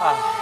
啊。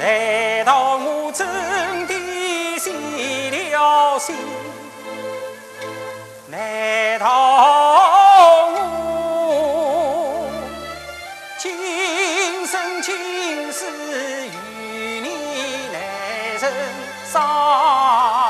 难道我真的死了心？难道我今生今世与你难成双？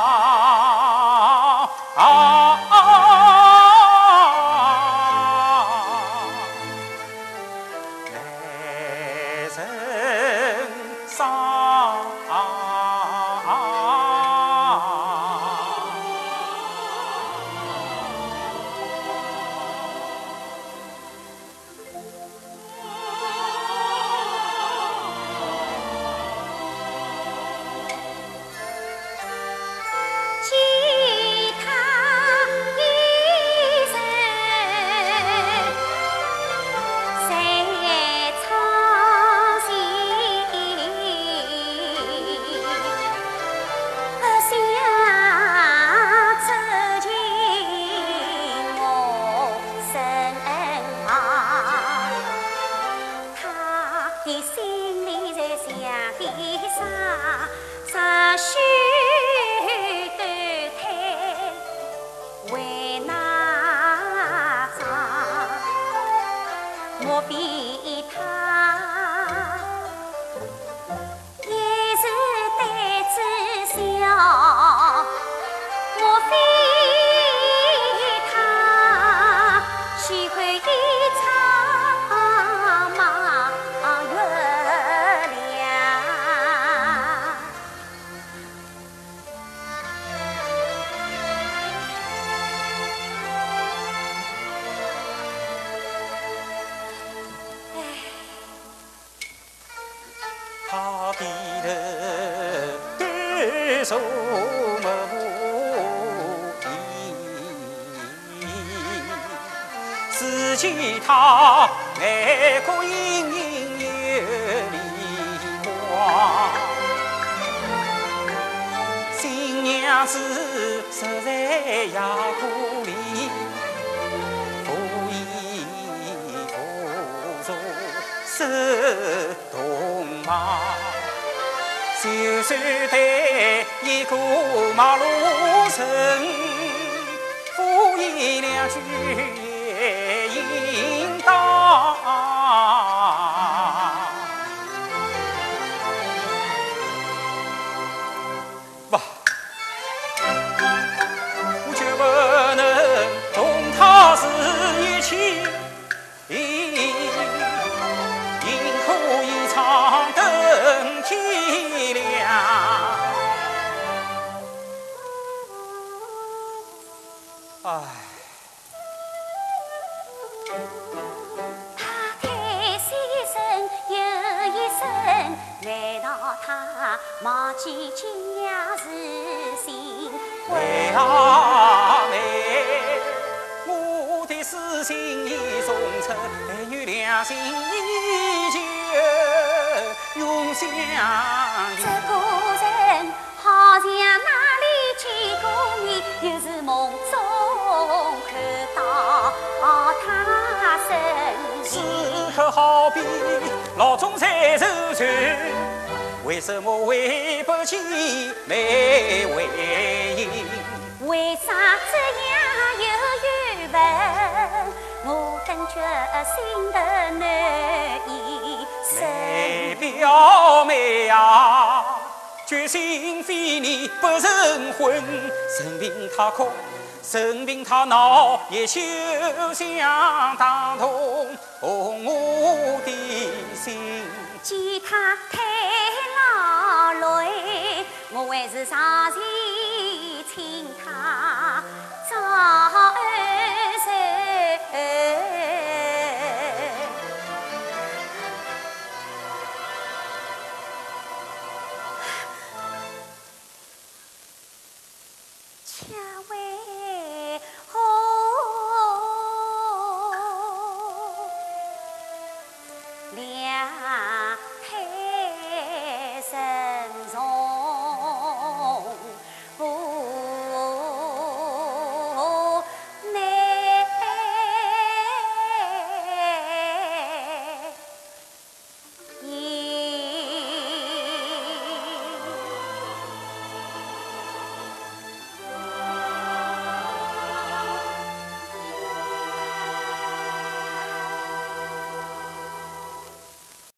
他低头对坐没言，只见他眼骨隐隐有泪光。新娘子坐在摇鼓里，无言无。就算对一个马路人敷衍两句也应当。他叹息声又一声，难道他忘记今夜是新婚啊？妹，我的书心已送出，但愿两心依旧永相依。这个人好像哪里见过面，又是梦中。可好比老中在受罪，为什么回不去没回应？为啥这样犹豫问？我感觉心头难抑。谁表妹啊，决心非你不成婚，任凭他空。任凭他闹，也休想打动我的心。见他太劳累，我还是上前